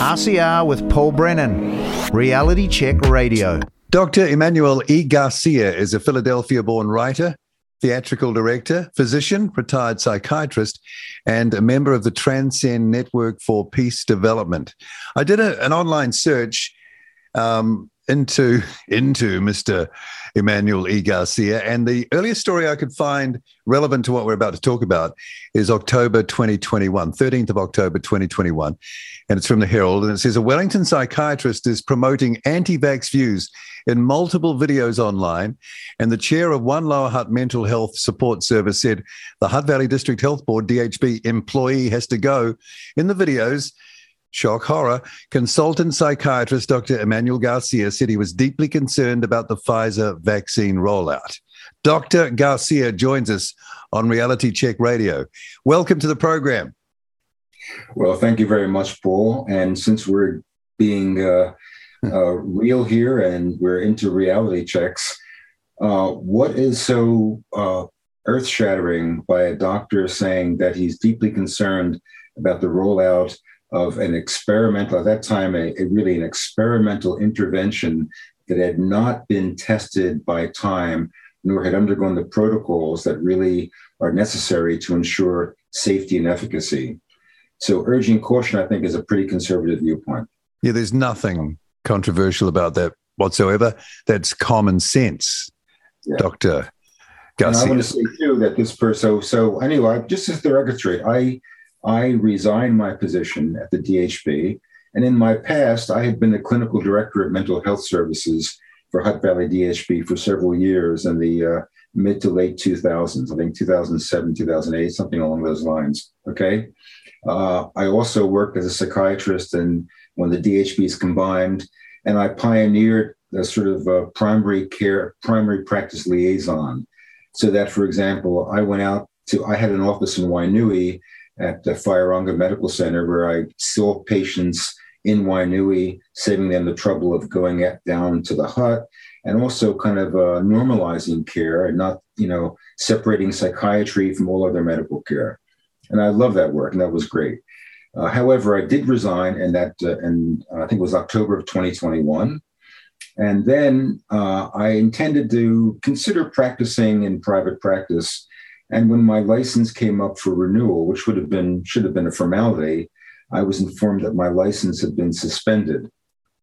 RCR with Paul Brennan, Reality Check Radio. Dr. Emanuel E. Garcia is a Philadelphia born writer, theatrical director, physician, retired psychiatrist, and a member of the Transcend Network for Peace Development. I did a, an online search um, into into Mr. Emanuel E. Garcia. And the earliest story I could find relevant to what we're about to talk about is October 2021, 13th of October 2021. And it's from the Herald. And it says a Wellington psychiatrist is promoting anti vax views in multiple videos online. And the chair of One Lower Hutt Mental Health Support Service said the Hutt Valley District Health Board, DHB employee, has to go. In the videos, shock horror, consultant psychiatrist Dr. Emanuel Garcia said he was deeply concerned about the Pfizer vaccine rollout. Dr. Garcia joins us on Reality Check Radio. Welcome to the program. Well, thank you very much, Paul. And since we're being uh, uh, real here and we're into reality checks, uh, what is so uh, earth shattering by a doctor saying that he's deeply concerned about the rollout of an experimental, at that time, a, a, really an experimental intervention that had not been tested by time, nor had undergone the protocols that really are necessary to ensure safety and efficacy. So, urging caution, I think, is a pretty conservative viewpoint. Yeah, there's nothing controversial about that whatsoever. That's common sense, yeah. Doctor. Garcia. And I want to say too that this person. So, so anyway, just as the record straight, I I resigned my position at the DHB. And in my past, I had been the clinical director of mental health services for Hutt Valley DHB for several years in the uh, mid to late 2000s, I think 2007, 2008, something along those lines. Okay. Uh, I also worked as a psychiatrist and when the DHBs combined, and I pioneered a sort of a primary care, primary practice liaison. So that, for example, I went out to, I had an office in Wainui at the Whaeronga Medical Center, where I saw patients in Wainui, saving them the trouble of going down to the Hutt, and also kind of uh, normalizing care and not, you know, separating psychiatry from all other medical care. And I love that work, and that was great. Uh, however, I did resign, and that, uh, and uh, I think it was October of 2021. And then uh, I intended to consider practicing in private practice and when my license came up for renewal, which would have been should have been a formality, I was informed that my license had been suspended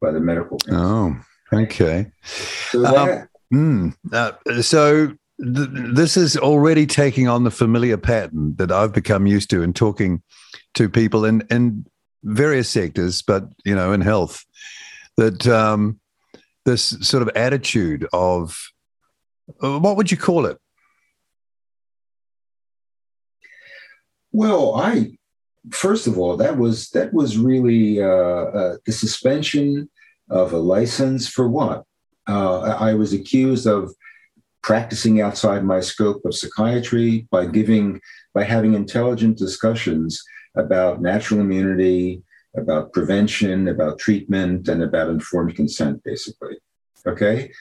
by the medical. Council. Oh, okay. So, that, um, mm, uh, so th- this is already taking on the familiar pattern that I've become used to in talking to people in in various sectors, but you know, in health, that um, this sort of attitude of uh, what would you call it? Well, I first of all, that was that was really uh, uh, the suspension of a license for what? Uh, I was accused of practicing outside my scope of psychiatry by giving by having intelligent discussions about natural immunity, about prevention, about treatment, and about informed consent, basically. Okay.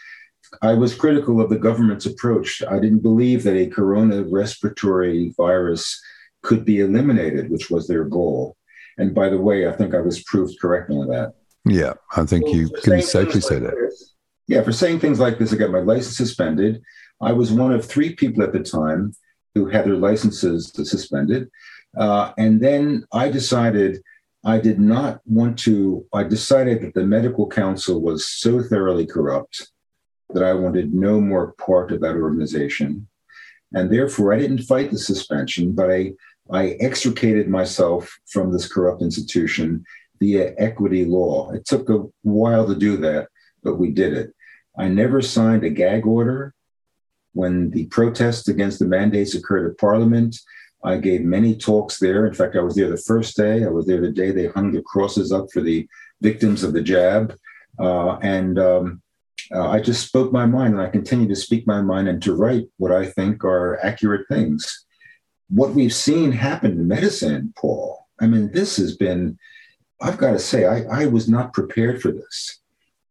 I was critical of the government's approach. I didn't believe that a corona respiratory virus could be eliminated, which was their goal. And by the way, I think I was proved correct on that. Yeah, I think you can safely say like that. This, yeah, for saying things like this, I got my license suspended. I was one of three people at the time who had their licenses suspended. Uh, and then I decided I did not want to, I decided that the medical council was so thoroughly corrupt that I wanted no more part of that organization. And therefore, I didn't fight the suspension, but I I extricated myself from this corrupt institution via equity law. It took a while to do that, but we did it. I never signed a gag order. When the protests against the mandates occurred at Parliament, I gave many talks there. In fact, I was there the first day. I was there the day they hung the crosses up for the victims of the jab. Uh, and um, uh, I just spoke my mind, and I continue to speak my mind and to write what I think are accurate things what we've seen happen in medicine, Paul, I mean, this has been, I've got to say, I, I was not prepared for this.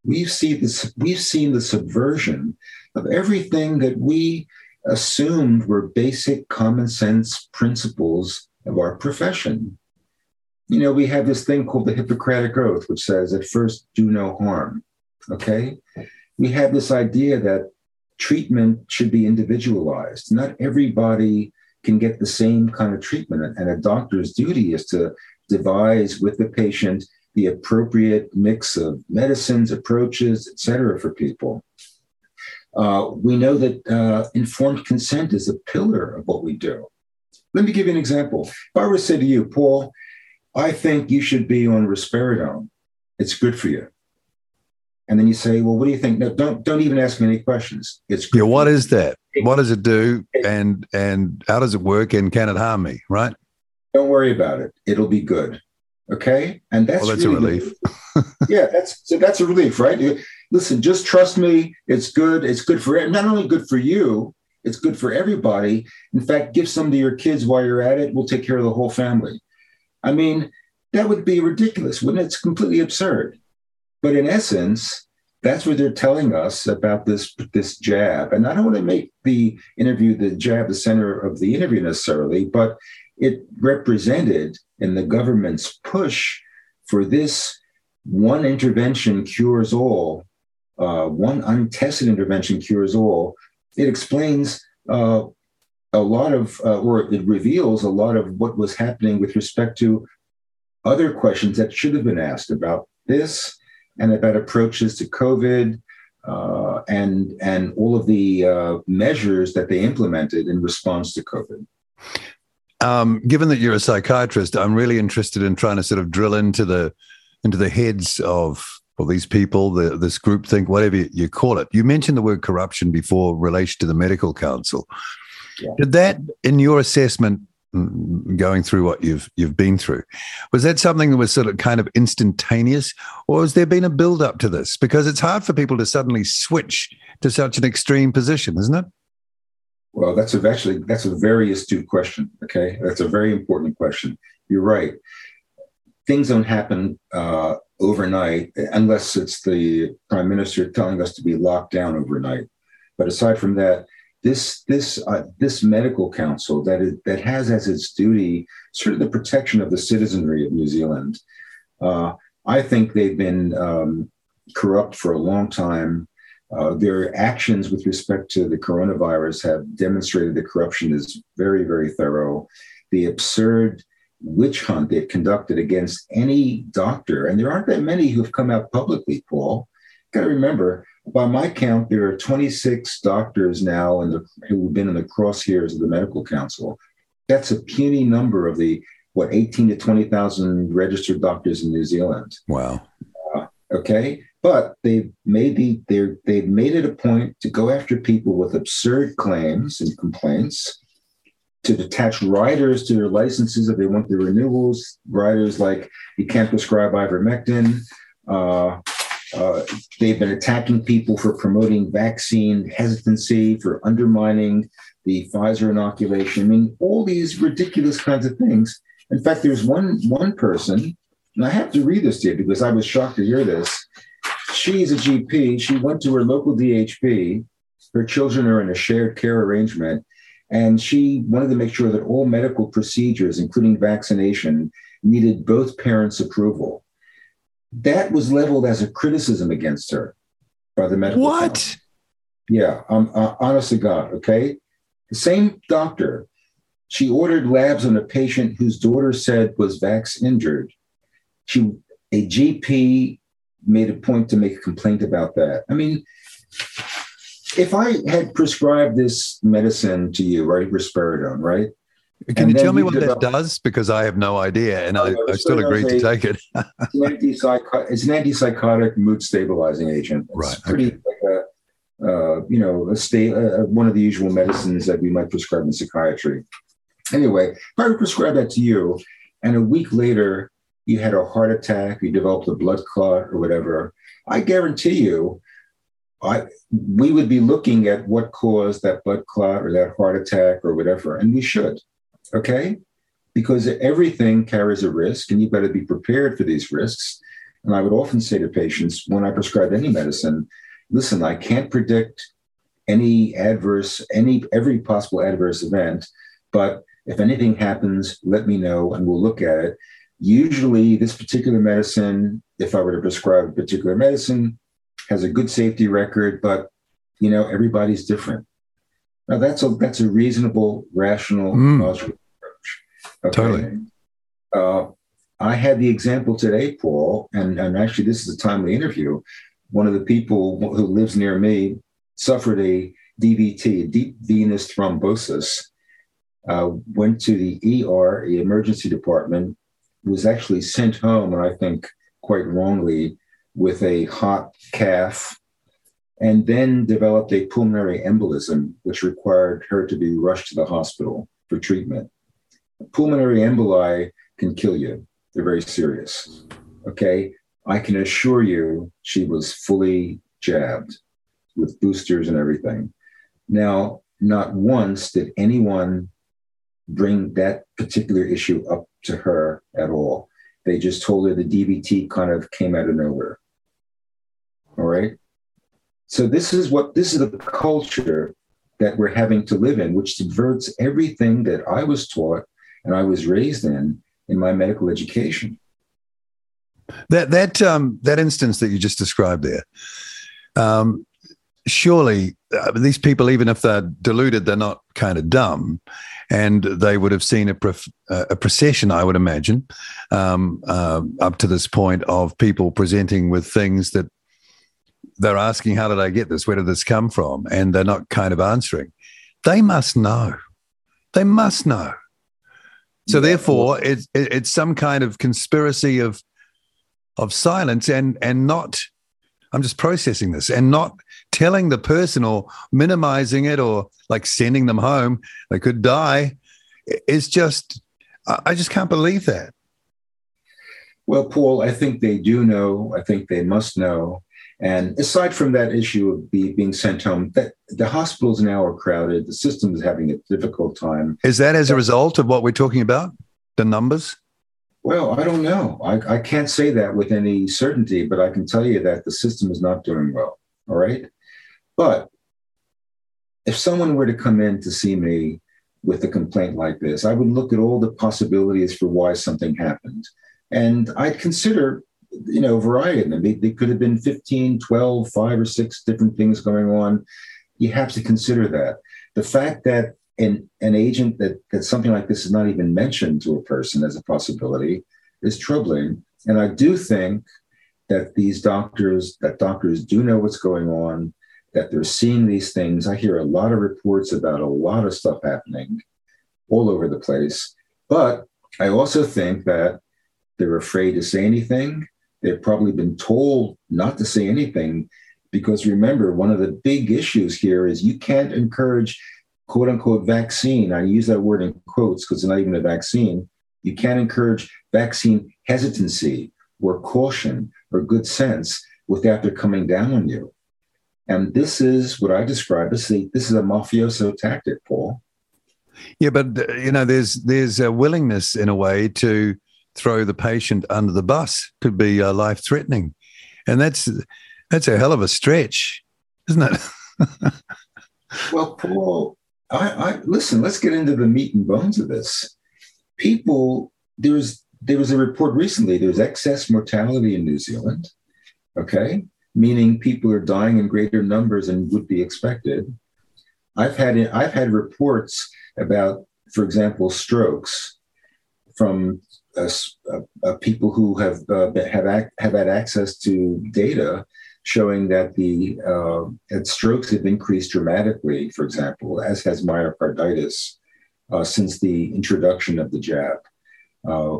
We've seen this, we've seen the subversion of everything that we assumed were basic common sense principles of our profession. you know, we have this thing called the Hippocratic Oath, which says, at first, do no harm. Okay. We have this idea that treatment should be individualized. Not everybody can get the same kind of treatment. And a doctor's duty is to devise with the patient the appropriate mix of medicines, approaches, et cetera, for people. Uh, we know that uh, informed consent is a pillar of what we do. Let me give you an example. If I were to say to you, Paul, I think you should be on risperidone. It's good for you. And then you say, well, what do you think? No, don't don't even ask me any questions. It's yeah. What is that? What does it do? And and how does it work? And can it harm me? Right? Don't worry about it. It'll be good. Okay. And that's well, that's really a relief. yeah, that's so that's a relief, right? Listen, just trust me. It's good. It's good for not only good for you, it's good for everybody. In fact, give some to your kids while you're at it. We'll take care of the whole family. I mean, that would be ridiculous, wouldn't it? It's completely absurd. But in essence, that's what they're telling us about this this jab. And I don't want to make the interview the jab the center of the interview necessarily, but it represented in the government's push for this one intervention cures all, uh, one untested intervention cures all. It explains uh, a lot of, uh, or it reveals a lot of what was happening with respect to other questions that should have been asked about this and about approaches to COVID uh, and and all of the uh, measures that they implemented in response to COVID. Um, given that you're a psychiatrist, I'm really interested in trying to sort of drill into the into the heads of well, these people, the, this group think, whatever you call it. You mentioned the word corruption before relation to the medical council. Yeah. Did that, in your assessment, going through what you've you've been through. Was that something that was sort of kind of instantaneous, or has there been a build up to this? Because it's hard for people to suddenly switch to such an extreme position, isn't it? Well, that's a, actually that's a very astute question. Okay, that's a very important question. You're right. Things don't happen uh, overnight unless it's the prime minister telling us to be locked down overnight. But aside from that, this this uh, this medical council that is, that has as its duty sort of the protection of the citizenry of New Zealand. Uh, I think they've been um, corrupt for a long time. Uh, their actions with respect to the coronavirus have demonstrated the corruption is very, very thorough. The absurd witch hunt they've conducted against any doctor, and there aren't that many who have come out publicly, Paul. Got to remember, by my count, there are 26 doctors now in the, who've been in the crosshairs of the medical council. That's a puny number of the what 18 to 20,000 registered doctors in New Zealand. Wow. Uh, okay, but they've made the they they've made it a point to go after people with absurd claims and complaints, to attach riders to their licenses if they want the renewals. Riders like you can't prescribe ivermectin. Uh, uh, they've been attacking people for promoting vaccine hesitancy, for undermining the Pfizer inoculation. I mean, all these ridiculous kinds of things. In fact, there's one one person, and I have to read this to you because I was shocked to hear this. She's a GP. She went to her local DHB. Her children are in a shared care arrangement, and she wanted to make sure that all medical procedures, including vaccination, needed both parents' approval that was leveled as a criticism against her by the medical. What? Council. Yeah, um, uh, honest to God. Okay, the same doctor. She ordered labs on a patient whose daughter said was vax injured. She, a GP, made a point to make a complaint about that. I mean, if I had prescribed this medicine to you, right, risperidone, right, can and you tell me what that does? Because I have no idea, and I, I still agreed to take it. it's, an antipsychotic, it's an antipsychotic mood stabilizing agent. It's right. pretty okay. like a, uh, you know, a state, uh, one of the usual medicines that we might prescribe in psychiatry. Anyway, if I would prescribe that to you, and a week later you had a heart attack, you developed a blood clot or whatever, I guarantee you, I we would be looking at what caused that blood clot or that heart attack or whatever, and we should okay? Because everything carries a risk and you've got to be prepared for these risks. And I would often say to patients when I prescribe any medicine, listen, I can't predict any adverse, any every possible adverse event, but if anything happens, let me know and we'll look at it. Usually, this particular medicine, if I were to prescribe a particular medicine, has a good safety record, but you know everybody's different. Now that's a that's a reasonable, rational, Mm. logical approach. Totally. Uh, I had the example today, Paul, and, and actually this is a timely interview. One of the people who lives near me suffered a DVT, deep venous thrombosis. Uh, went to the ER, the emergency department, was actually sent home, and I think quite wrongly, with a hot calf, and then developed a pulmonary embolism, which required her to be rushed to the hospital for treatment. Pulmonary emboli can kill you, they're very serious. Okay. I can assure you she was fully jabbed with boosters and everything. Now, not once did anyone bring that particular issue up to her at all. They just told her the DVT kind of came out of nowhere. All right. So this is what this is the culture that we're having to live in, which subverts everything that I was taught and I was raised in in my medical education. That that um, that instance that you just described there, um, surely uh, these people, even if they're deluded, they're not kind of dumb, and they would have seen a, prof- uh, a procession, I would imagine, um, uh, up to this point of people presenting with things that they're asking, "How did I get this? Where did this come from?" And they're not kind of answering. They must know. They must know. So Yeah, therefore, it's it's some kind of conspiracy of of silence and and not. I'm just processing this and not telling the person or minimizing it or like sending them home. They could die. It's just I I just can't believe that. Well, Paul, I think they do know. I think they must know. And aside from that issue of be, being sent home, that the hospitals now are crowded. The system is having a difficult time. Is that as a result of what we're talking about? The numbers? Well, I don't know. I, I can't say that with any certainty, but I can tell you that the system is not doing well. All right. But if someone were to come in to see me with a complaint like this, I would look at all the possibilities for why something happened. And I'd consider, you know, variety of them. They, they could have been 15, 12, five or six different things going on. You have to consider that. The fact that an, an agent that, that something like this is not even mentioned to a person as a possibility is troubling. And I do think that these doctors, that doctors do know what's going on, that they're seeing these things. I hear a lot of reports about a lot of stuff happening all over the place. But I also think that they're afraid to say anything. They've probably been told not to say anything because remember, one of the big issues here is you can't encourage quote unquote vaccine. I use that word in quotes because it's not even a vaccine. You can't encourage vaccine hesitancy or caution or good sense without they're coming down on you. And this is what I describe as a, this is a mafioso tactic, Paul. Yeah, but uh, you know, there's there's a willingness in a way to throw the patient under the bus. Could be uh, life threatening, and that's that's a hell of a stretch, isn't it? Well, Paul, I, I listen. Let's get into the meat and bones of this. People, there's there was a report recently. There's excess mortality in New Zealand. Okay, meaning people are dying in greater numbers than would be expected. I've had I've had reports about, for example, strokes from people who have uh, have ac- have had access to data showing that the uh, that strokes have increased dramatically. For example, as has myocarditis uh, since the introduction of the jab. Uh,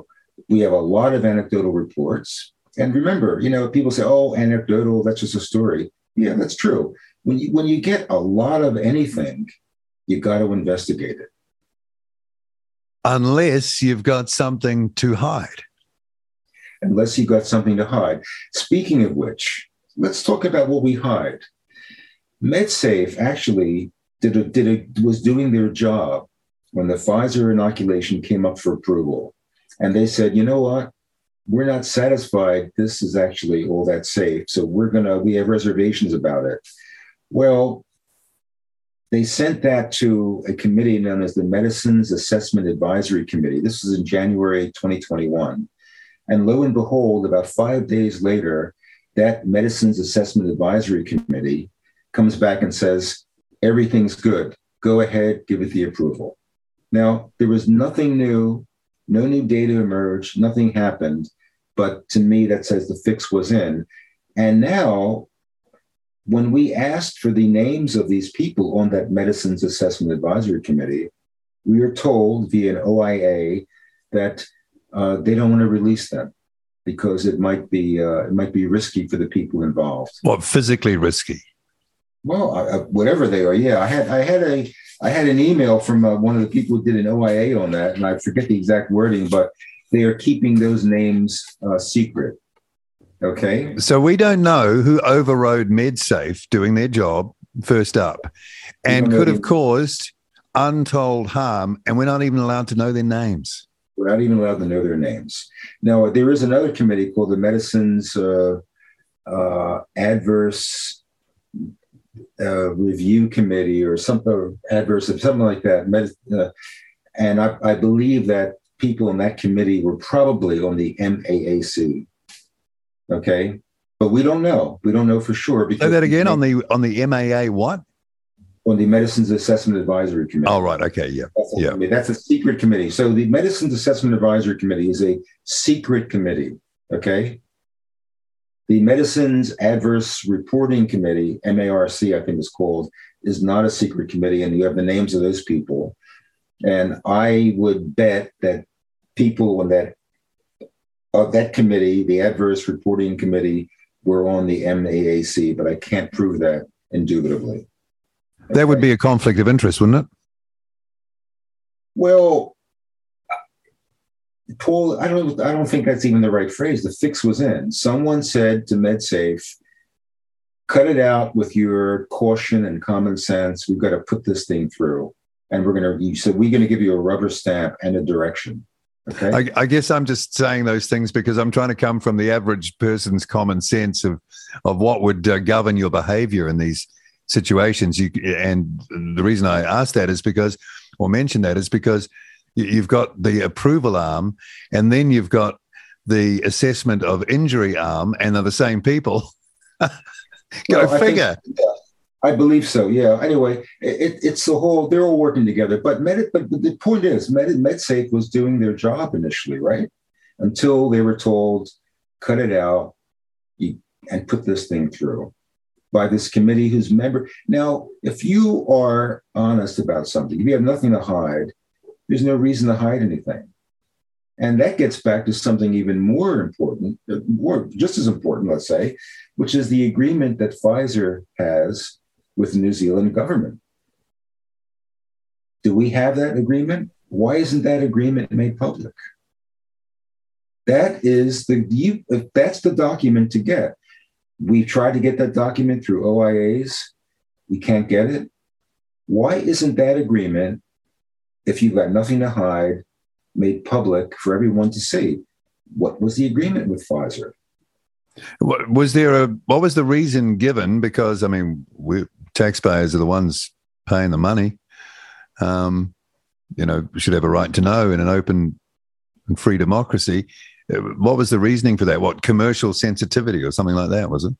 we have a lot of anecdotal reports, and remember, you know, people say, "Oh, anecdotal, that's just a story." Yeah, that's true. When you when you get a lot of anything, you got to investigate it. Unless you've got something to hide. unless you've got something to hide. Speaking of which, let's talk about what we hide. MedSafe actually did a, did a, was doing their job when the Pfizer inoculation came up for approval, and they said, you know what, we're not satisfied. This is actually all that safe, so we're gonna we have reservations about it. Well. They sent that to a committee known as the Medicines Assessment Advisory Committee. This was in January 2021 And lo and behold, about five days later, that Medicines Assessment Advisory Committee comes back and says, everything's good. Go ahead, give it the approval. Now, there was nothing new, no new data emerged, nothing happened. But to me, that says the fix was in. And now, when we asked for the names of these people on that Medicines Assessment Advisory Committee, we are told via an OIA that uh, they don't want to release them because it might be uh, it might be risky for the people involved. Well, physically risky? Well, uh, whatever they are. Yeah, I had I had a I had an email from uh, one of the people who did an OIA on that, and I forget the exact wording, but they are keeping those names uh, secret. Okay. So we don't know who overrode MedSafe doing their job first up, and could have caused untold harm, and we're not even allowed to know their names. We're not even allowed to know their names. Now, there is another committee called the Medicines uh, uh, Adverse uh, Review Committee or something, adverse, something like that. Med- uh, and I, I believe that people in that committee were probably on the MAAC. Okay, but we don't know. We don't know for sure. Say that again on the on the MAA what? on the Medicines Assessment Advisory Committee. Oh, right. Okay. Yeah. That's yeah. Committee. That's a secret committee. So the Medicines Assessment Advisory Committee is a secret committee. Okay. The Medicines Adverse Reporting Committee, MARC, I think it's called, is not a secret committee, and you have the names of those people. And I would bet that people on that of that committee, the Adverse Reporting Committee, were on the MAAC, but I can't prove that indubitably. That would be a conflict of interest, wouldn't it? Well, Paul, I don't, I don't think that's even the right phrase. The fix was in. Someone said to MedSafe, "Cut it out with your caution and common sense. We've got to put this thing through, and we're going to." You said we're going to give you a rubber stamp and a direction. Okay. I, I, guess I'm just saying those things because I'm trying to come from the average person's common sense of of what would uh, govern your behavior in these situations. You and the reason I ask that is because, or mention that is because you've got the approval arm, and then you've got the assessment of injury arm, and they're the same people. Go well, figure. Think, yeah, I believe so. Yeah. Anyway, it, it's the whole. They're all working together. But Med, but the point is, Med, MedSafe was doing their job initially, right? Until they were told, cut it out, and put this thing through by this committee whose member. Now, if you are honest about something, if you have nothing to hide, there's no reason to hide anything. And that gets back to something even more important, uh, more just as important, let's say, which is the agreement that Pfizer has with the New Zealand government. Do we have that agreement? Why isn't that agreement made public? That is the you, that's the document to get. We've tried to get that document through OIAs. We can't get it. Why isn't that agreement, if you've got nothing to hide, made public for everyone to see? What was the agreement with Pfizer? Was there a what was the reason given? Because I mean, we taxpayers are the ones paying the money. Um, you know, should have a right to know in an open and free democracy. What was the reasoning for that? What commercial sensitivity or something like that was it?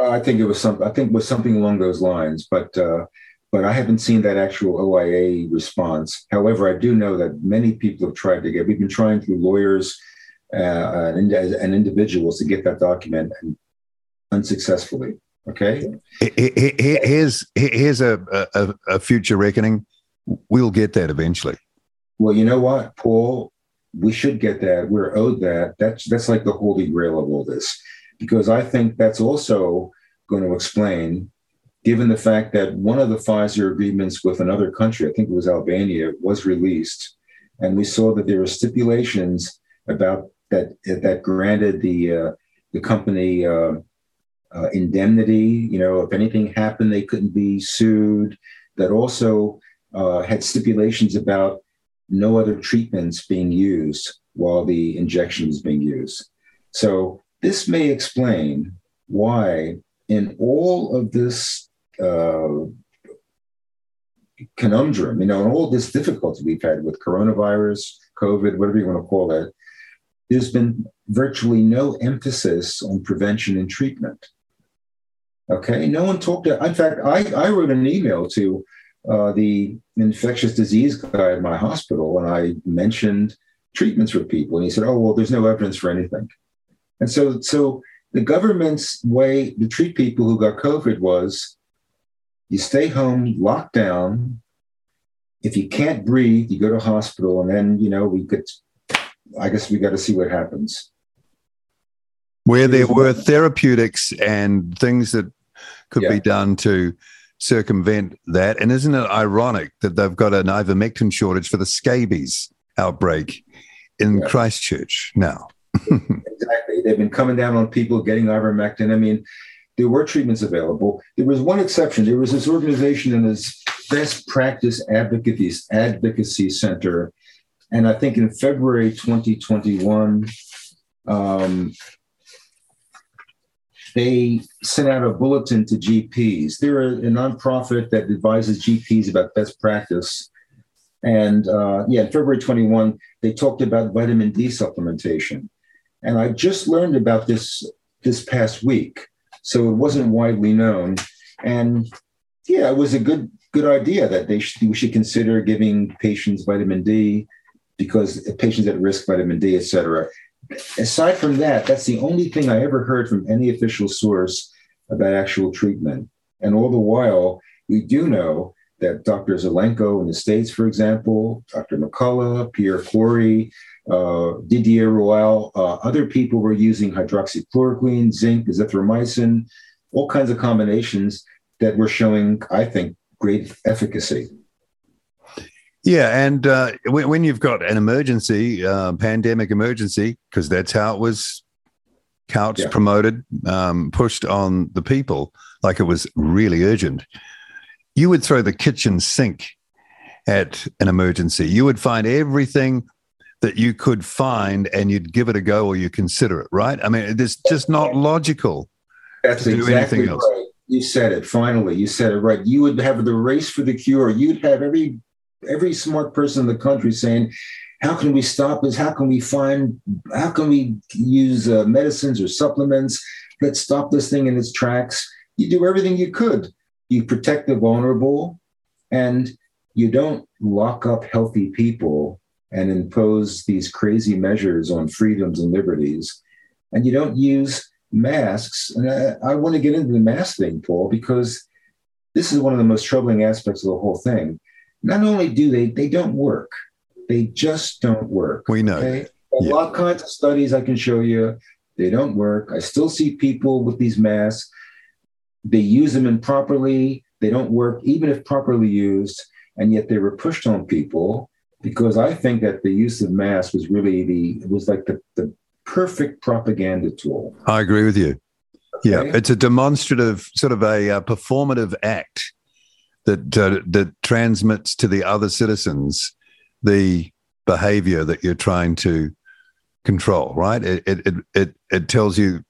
Uh, I think it was some. I think was something along those lines, but uh, but I haven't seen that actual OIA response. However, I do know that many people have tried to get. We've been trying through lawyers uh, and, and individuals to get that document, and unsuccessfully. Okay. Here's here's a, a, a future reckoning. We'll get that eventually. Well, you know what, Paul we should get that. We're owed that. That's that's like the holy grail of all this, because I think that's also going to explain, given the fact that one of the Pfizer agreements with another country, I think it was Albania, was released, and we saw that there were stipulations about that that granted the uh, the company uh, uh, indemnity. You know, if anything happened, they couldn't be sued. That also uh, had stipulations about no other treatments being used while the injection was being used. So this may explain why in all of this uh, conundrum, you know, and all this difficulty we've had with coronavirus, COVID, whatever you want to call it, there's been virtually no emphasis on prevention and treatment. Okay, no one talked. To, in fact, I, I wrote an email to uh, the infectious disease guy at my hospital, and I mentioned treatments for people, and he said, "Oh, well, there's no evidence for anything." And so, so the government's way to treat people who got COVID was you stay home, locked down. If you can't breathe, you go to hospital, and then you know we could. I guess we got to see what happens. Where there were therapeutics and things that could yeah. be done to circumvent that, and isn't it ironic that they've got an ivermectin shortage for the scabies outbreak in yeah. Christchurch now? exactly. They've been coming down on people getting ivermectin. I mean, there were treatments available. There was one exception. There was this organization in this best practice advocacy, advocacy center. And I think in February 2021, um, they sent out a bulletin to GPs. They're a, a nonprofit that advises GPs about best practice. And uh, yeah, in February 21, they talked about vitamin D supplementation. And I just learned about this this past week, so it wasn't widely known. And yeah, it was a good good idea that they we should consider giving patients vitamin D because patients at risk vitamin D, et cetera. Aside from that, that's the only thing I ever heard from any official source about actual treatment. And all the while, we do know that Dr. Zelenko in the States, for example, Dr. McCullough, Pierre Kory, uh, Didier Raoult, uh, other people were using hydroxychloroquine, zinc, azithromycin, all kinds of combinations that were showing, I think, great efficacy. Yeah, and uh, when, when, you've got an emergency, uh, pandemic emergency, because that's how it was couched, yeah. promoted, um, pushed on the people, like it was really urgent, you would throw the kitchen sink at an emergency. You would find everything that you could find and you'd give it a go or you consider it, right? I mean, it's just not logical. That's exactly right. You said it. Finally, you said it right. You would have the race for the cure. You'd have every every smart person in the country saying, "How can we stop this? How can we find? How can we use uh, medicines or supplements? Let's stop this thing in its tracks." You do everything you could. You protect the vulnerable, and you don't lock up healthy people and impose these crazy measures on freedoms and liberties. And you don't use masks. And I, I want to get into the mask thing, Paul, because this is one of the most troubling aspects of the whole thing. Not only do they, they don't work, they just don't work. We know. Okay? A yeah. lot of kinds of studies I can show you. They don't work. I still see people with these masks. They use them improperly. They don't work, even if properly used. And yet they were pushed on people because I think that the use of masks was really the it was like the, the perfect propaganda tool. I agree with you. Okay? Yeah, it's a demonstrative sort of a uh, performative act that uh, that transmits to the other citizens the behavior that you're trying to control. Right? It it it it tells you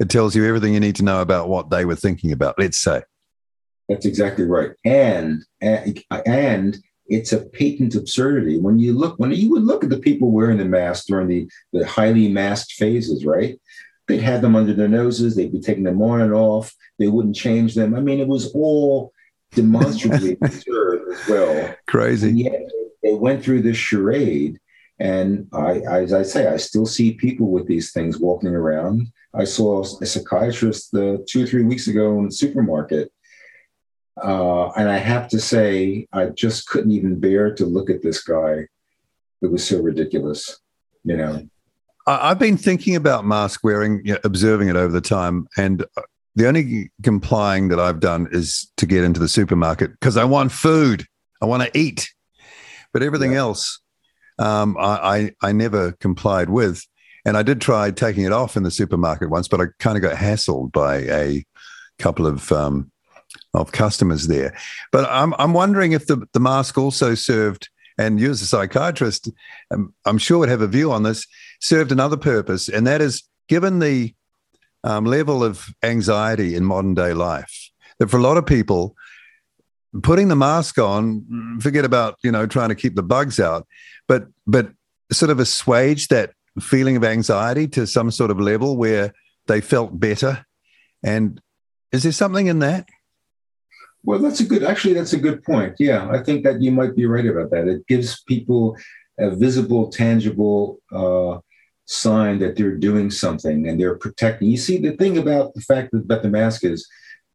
it tells you everything you need to know about what they were thinking about. Let's say. That's exactly right, and and, and it's a patent absurdity. When you look, when you would look at the people wearing the mask during the, the highly masked phases, right? They'd have them under their noses, they'd be taking them on and off, they wouldn't change them. I mean, it was all demonstrably absurd as well. Crazy. And yet they went through this charade. And I, as I say, I still see people with these things walking around. I saw a psychiatrist uh, two or three weeks ago in the supermarket uh, and I have to say, I just couldn't even bear to look at this guy. It was so ridiculous, you know. I've been thinking about mask wearing, you know, observing it over the time, and the only complying that I've done is to get into the supermarket because I want food, I want to eat, but everything yeah. else, um, I, I I never complied with, and I did try taking it off in the supermarket once, but I kind of got hassled by a couple of um, of customers there. But I'm I'm wondering if the the mask also served, and you as a psychiatrist, um, I'm sure would have a view on this, served another purpose, and that is given the um, level of anxiety in modern day life, that for a lot of people, putting the mask on, forget about you know trying to keep the bugs out, but but sort of assuage that feeling of anxiety to some sort of level where they felt better. And is there something in that? Well, that's a good, actually, that's a good point. Yeah, I think that you might be right about that. It gives people a visible, tangible uh, sign that they're doing something and they're protecting. You see, the thing about the fact that about the mask is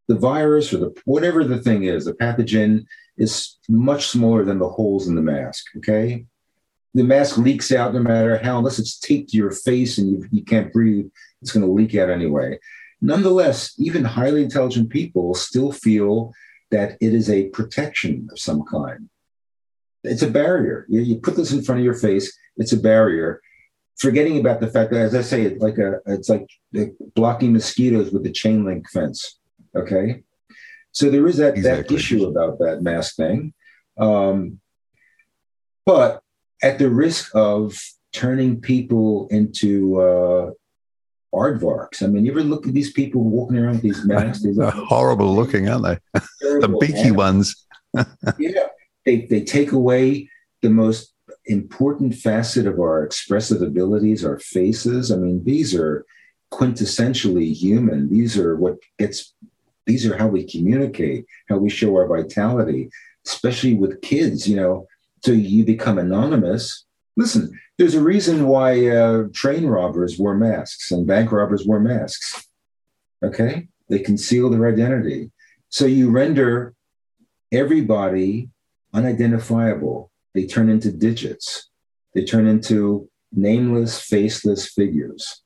the virus or the whatever the thing is, the pathogen is much smaller than the holes in the mask. Okay, the mask leaks out no matter how, unless it's taped to your face and you, you can't breathe, it's going to leak out anyway. Nonetheless, even highly intelligent people still feel that it is a protection of some kind. It's a barrier. You, you put this in front of your face, it's a barrier. Forgetting about the fact that, as I say, it's like a, it's like blocking mosquitoes with a chain link fence. Okay, so there is that exactly. that issue about that mask thing, um, but at the risk of turning people into uh, aardvarks. I mean, you ever look at these people walking around with these masks? They're horrible looking, aren't they? the beaky ones. yeah, they they take away the most important facet of our expressive abilities, our faces. I mean, these are quintessentially human. These are what gets. These are how we communicate, how we show our vitality, especially with kids. You know, so you become anonymous. Listen, there's a reason why uh, train robbers wear masks and bank robbers wear masks. Okay? They conceal their identity. So you render everybody unidentifiable. They turn into digits, they turn into nameless, faceless figures.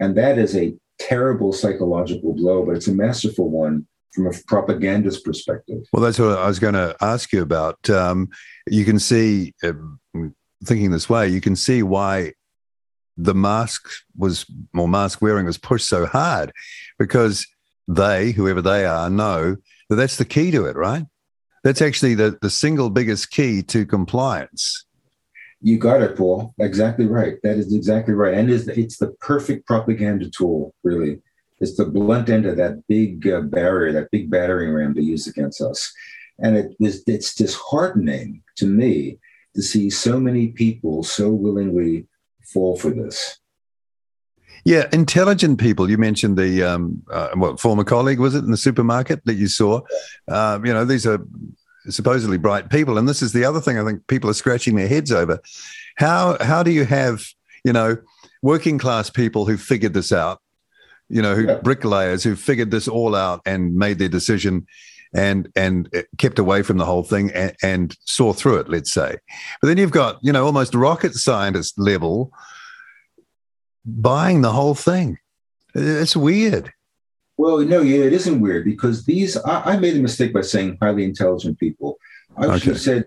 And that is a terrible psychological blow, but it's a masterful one from a propagandist perspective. Well, that's what I was going to ask you about. Um, you can see, uh, thinking this way, you can see why the mask was, or mask wearing was pushed so hard because they, whoever they are, know that that's the key to it, right? That's actually the, the single biggest key to compliance. You got it, Paul. Exactly right. That is exactly right. And it's, it's the perfect propaganda tool, really. It's the blunt end of that big uh, barrier, that big battering ram they use against us. And it is, it's disheartening to me to see so many people so willingly fall for this. Yeah, intelligent people. You mentioned the um, uh, what former colleague was it in the supermarket that you saw? Uh, you know, these are supposedly bright people, and this is the other thing I think people are scratching their heads over. How how do you have you know working class people who figured this out you know, who yeah. bricklayers who figured this all out and made their decision and and kept away from the whole thing and, and, saw through it, let's say. But then you've got, you know, almost rocket scientist level buying the whole thing. It's weird. Well, no, yeah, it isn't weird because these, I, I made a mistake by saying highly intelligent people. I okay. should have said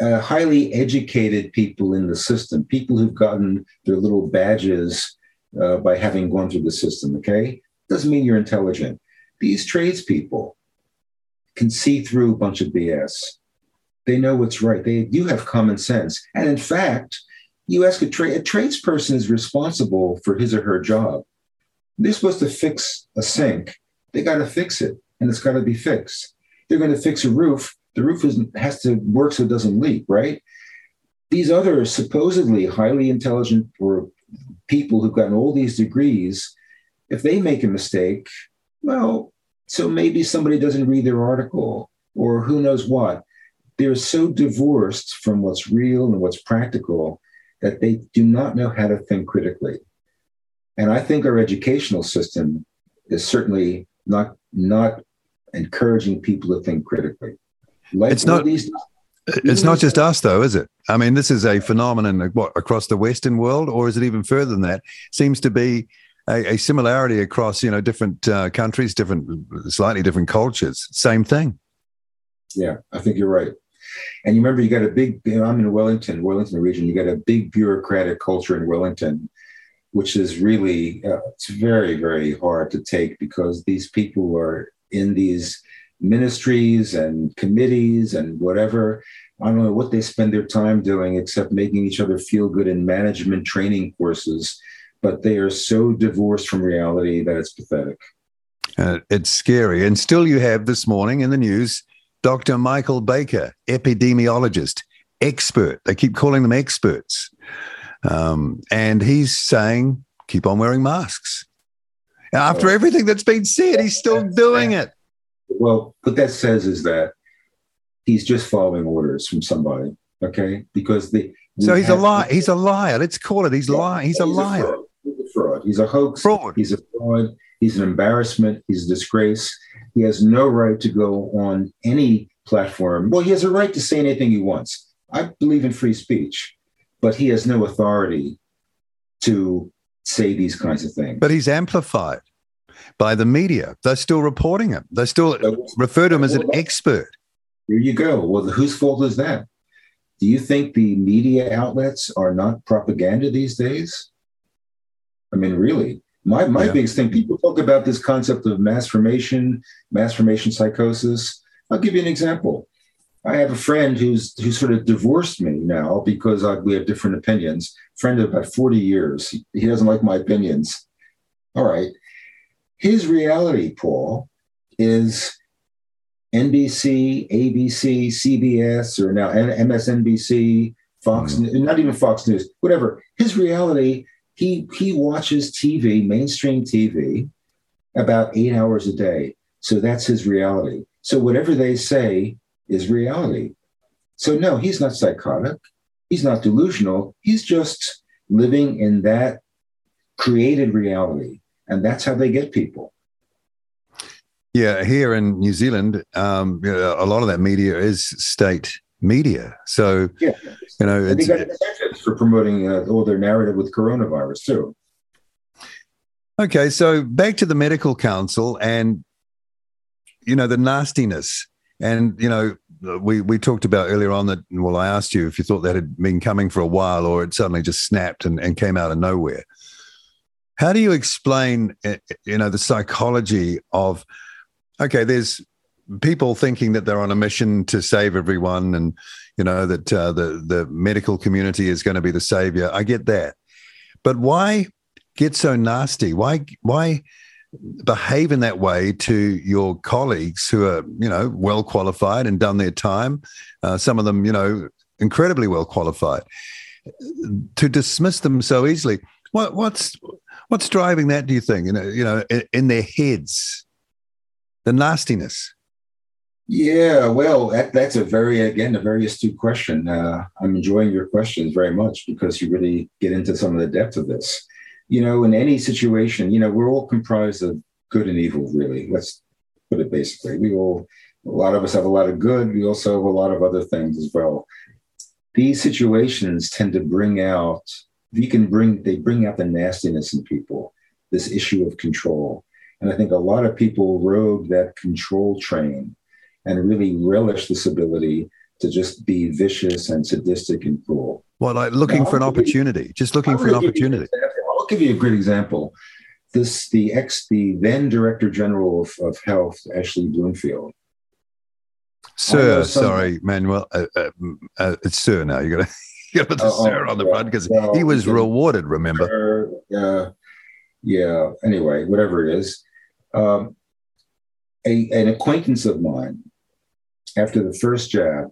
uh, highly educated people in the system, people who've gotten their little badges uh, by having gone through the system. Okay, doesn't mean you're intelligent. These tradespeople can see through a bunch of BS. They know what's right. They do have common sense, and in fact, you ask a trade a tradesperson is responsible for his or her job. They're supposed to fix a sink. They got to fix it, and it's got to be fixed. They're going to fix a roof. The roof is, has to work so it doesn't leak, right? These other supposedly highly intelligent or people who've gotten all these degrees, if they make a mistake, well, so maybe somebody doesn't read their article or who knows what. They're so divorced from what's real and what's practical that they do not know how to think critically. And I think our educational system is certainly not not encouraging people to think critically. Like it's not these it's not just us, though, is it? I mean, this is a phenomenon what, across the Western world, or is it even further than that? Seems to be a, a similarity across, you know, different uh, countries, different, slightly different cultures. Same thing. Yeah, I think you're right. And you remember, you got a big. You know, I'm in Wellington, Wellington region. You got a big bureaucratic culture in Wellington, which is really uh, it's very, very hard to take because these people are in these ministries and committees and whatever. I don't know what they spend their time doing except making each other feel good in management training courses, but they are so divorced from reality that it's pathetic. Uh, it's scary. And still, you have this morning in the news Dr. Michael Baker, epidemiologist, expert. They keep calling them experts. Um, and he's saying, keep on wearing masks. After everything that's been said, he's still doing it. Well, what that says is that he's just following orders from somebody. Okay, because the so he's a liar. He's a liar. Let's call it. He's yeah, lying. He's, he's a liar. A he's a fraud. He's a hoax. Fraud. He's a fraud. He's an embarrassment. He's a disgrace. He has no right to go on any platform. Well, he has a right to say anything he wants. I believe in free speech, but he has no authority to say these kinds of things. But he's amplified by the media. They're still reporting him. They still so, refer to him as an expert. Here you go. Well, whose fault is that? Do you think the media outlets are not propaganda these days? I mean, really, my, my yeah. biggest thing, people talk about this concept of mass formation, mass formation psychosis. I'll give you an example. I have a friend who's who sort of divorced me now because I, we have different opinions. Friend of about 40 years. He, he doesn't like my opinions. All right. His reality, Paul, is NBC, ABC, CBS, or now MSNBC, Fox, mm. not even Fox News, whatever. His reality, he he watches TV, mainstream TV, about eight hours a day. So that's his reality. So whatever they say is reality. So no, he's not psychotic. He's not delusional. He's just living in that created reality. And that's how they get people. Yeah, here in New Zealand, um, a lot of that media is state media. So, yeah. you know, it's, got incentives for promoting uh, all their narrative with coronavirus too. Okay, so back to the medical council and you know the nastiness, and you know we we talked about earlier on that. Well, I asked you if you thought that had been coming for a while, or it suddenly just snapped and, and came out of nowhere. How do you explain, eh, you know, the psychology of okay, there's people thinking that they're on a mission to save everyone and you know that uh, the the medical community is going to be the savior. I get that. But why get so nasty? Why why behave in that way to your colleagues who are you know well qualified and done their time? Uh, some of them you know incredibly well qualified to dismiss them so easily. What, what's what's driving that do you think? You know you know in, in their heads. The nastiness? Yeah, well, that, that's a very, again, a very astute question. Uh, I'm enjoying your questions very much because you really get into some of the depth of this. You know, in any situation, you know, we're all comprised of good and evil, really. Let's put it basically. We all, a lot of us have a lot of good. We also have a lot of other things as well. These situations tend to bring out, you can bring, they bring out the nastiness in people, this issue of control and I think a lot of people rode that control train and really relish this ability to just be vicious and sadistic and cruel. Well, like looking now, for an opportunity, just looking for an opportunity. I'll give you a great example. This the ex the then director general of, of health, Ashley Bloomfield. Sir, sorry, Manuel. Uh, uh, uh, it's sir now. You got to you got to put the sir on the front because well, he was rewarded. Remember? Yeah, yeah. Anyway, whatever it is, um, a, an acquaintance of mine, after the first jab,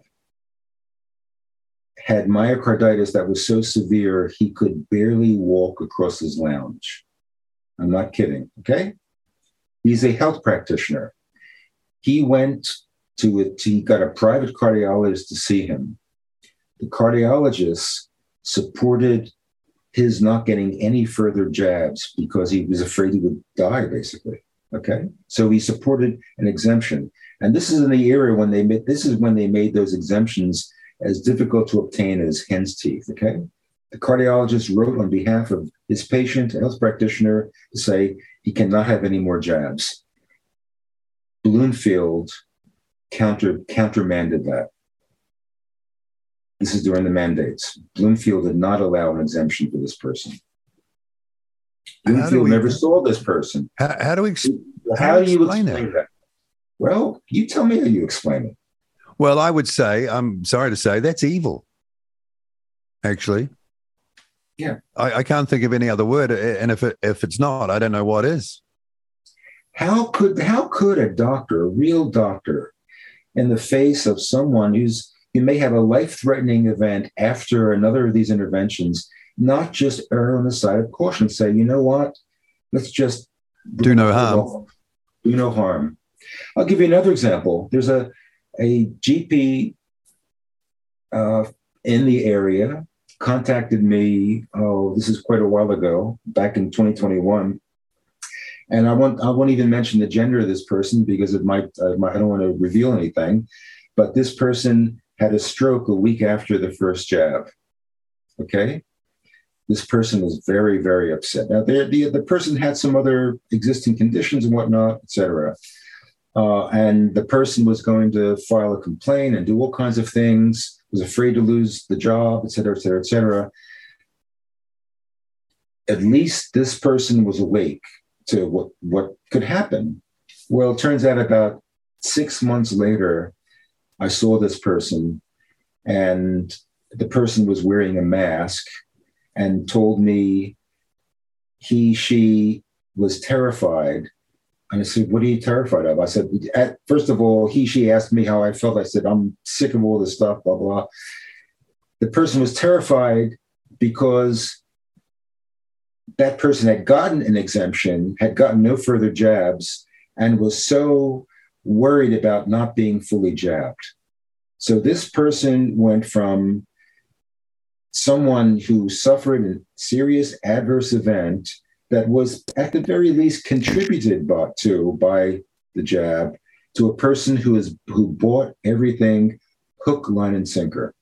had myocarditis that was so severe he could barely walk across his lounge. I'm not kidding. Okay. He's a health practitioner. He went to it, he got a private cardiologist to see him. The cardiologist supported his not getting any further jabs because he was afraid he would die, basically. Okay, so he supported an exemption, and this is in the era when they made this is when they made those exemptions as difficult to obtain as hen's teeth. Okay, the cardiologist wrote on behalf of his patient, a health practitioner, to say he cannot have any more jabs. Bloomfield counter countermanded that. This is during the mandates. Bloomfield did not allow an exemption for this person. Bloomfield we, never saw this person. How, how do we ex- how, how do you explain, explain that? Well, you tell me how you explain it. Well, I would say, I'm sorry to say, that's evil. Actually, yeah, I, I can't think of any other word, and if it, if it's not, I don't know what is. How could how could a doctor, a real doctor, in the face of someone who's who may have a life threatening event after another of these interventions, not just err on the side of caution. Say, you know what? Let's just do no harm. Do no harm. I'll give you another example. There's a a GP uh, in the area contacted me. Oh, this is quite a while ago, back in 2021. And I won't, I won't even mention the gender of this person because it might, uh, I don't want to reveal anything. But this person had a stroke a week after the first jab. Okay. This person was very, very upset. Now, the, the, the person had some other existing conditions and whatnot, etc. Uh, and the person was going to file a complaint and do all kinds of things, was afraid to lose the job, etc., etc., et cetera, et cetera. At least this person was awake to what, what could happen. Well, it turns out about six months later, I saw this person, and the person was wearing a mask and told me he, she was terrified. And I said, What are you terrified of? I said, at, First of all, he, she asked me how I felt. I said, I'm sick of all this stuff, blah, blah. The person was terrified because that person had gotten an exemption, had gotten no further jabs, and was so worried about not being fully jabbed. So this person went from someone who suffered a serious adverse event that was at the very least contributed by, to by the jab to a person who is who bought everything hook line and sinker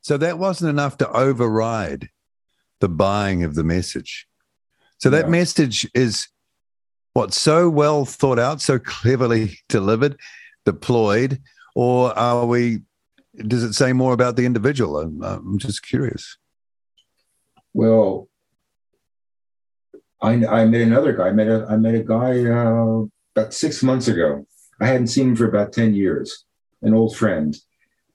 so that wasn't enough to override the buying of the message so that yeah. message is what so well thought out so cleverly delivered deployed or are we does it say more about the individual i'm, I'm just curious well I, I met another guy. I met a, I met a guy uh, about six months ago. I hadn't seen him for about 10 years, an old friend.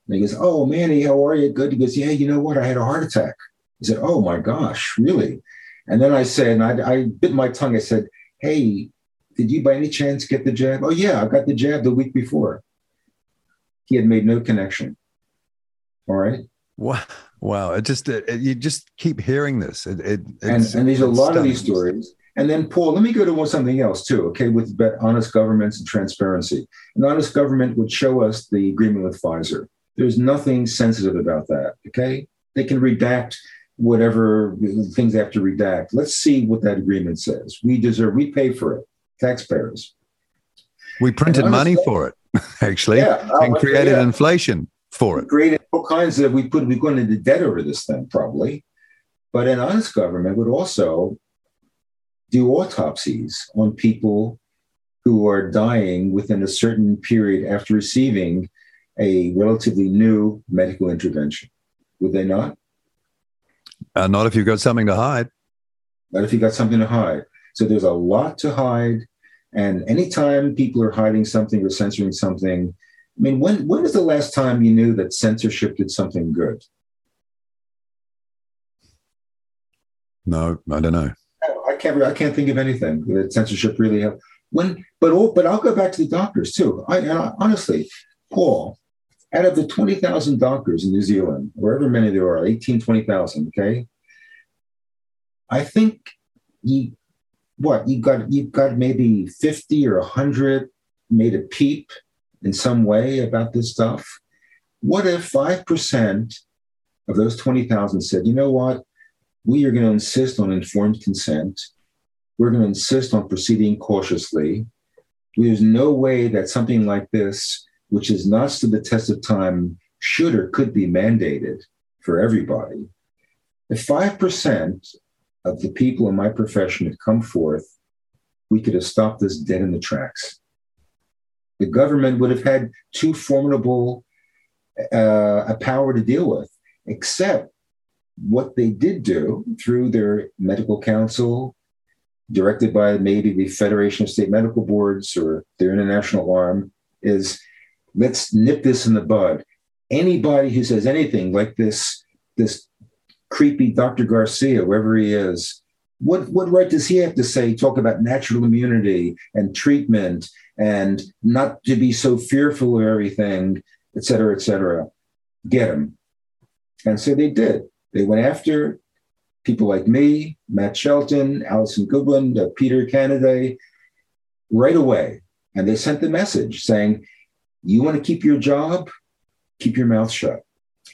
And he goes, Oh, Manny, how are you? Good. He goes, Yeah, you know what? I had a heart attack. He said, Oh my gosh, really? And then I said, and I, I bit my tongue. I said, Hey, did you by any chance get the jab? Oh, yeah, I got the jab the week before. He had made no connection. All right. Wow. Wow. It just, it, you just keep hearing this. It, it and, and there's a lot of these stories. And then, Paul, let me go to something else too, okay, with honest governments and transparency. An honest government would show us the agreement with Pfizer. There's nothing sensitive about that, okay? They can redact whatever things they have to redact. Let's see what that agreement says. We deserve, we pay for it, taxpayers. We printed money for it, actually, yeah, oh, and created yeah. inflation for it. Created all kinds of we put we going into debt over this thing probably, but an honest government would also do autopsies on people who are dying within a certain period after receiving a relatively new medical intervention. Would they not? Uh, not if you've got something to hide. Not if you've got something to hide. So there's a lot to hide. And anytime people are hiding something or censoring something, I mean, when when was the last time you knew that censorship did something good? No, I don't know. I can't. I can't think of anything that censorship really helped. When, but all, but I'll go back to the doctors too. I, I honestly, Paul, out of the twenty thousand doctors in New Zealand, wherever many there are, 18, 20,000, okay, I think you, what you got, you got maybe fifty or hundred made a peep in some way about this stuff? What if 5% of those 20,000 said, you know what? We are going to insist on informed consent. We're going to insist on proceeding cautiously. There's no way that something like this, which is not stood the test of time, should or could be mandated for everybody. If 5% of the people in my profession had come forth, we could have stopped this dead in the tracks the government would have had too formidable uh, a power to deal with, except what they did do through their medical council, directed by maybe the Federation of State Medical Boards or their international arm, is let's nip this in the bud. Anybody who says anything like this, this creepy Dr. Garcia, wherever he is, what, what right does he have to say, talk about natural immunity and treatment and not to be so fearful of everything, et cetera, et cetera. Get him. And so they did. They went after people like me, Matt Shelton, Allison Goodwin, uh, Peter Canaday, right away. And they sent the message saying, You want to keep your job? Keep your mouth shut.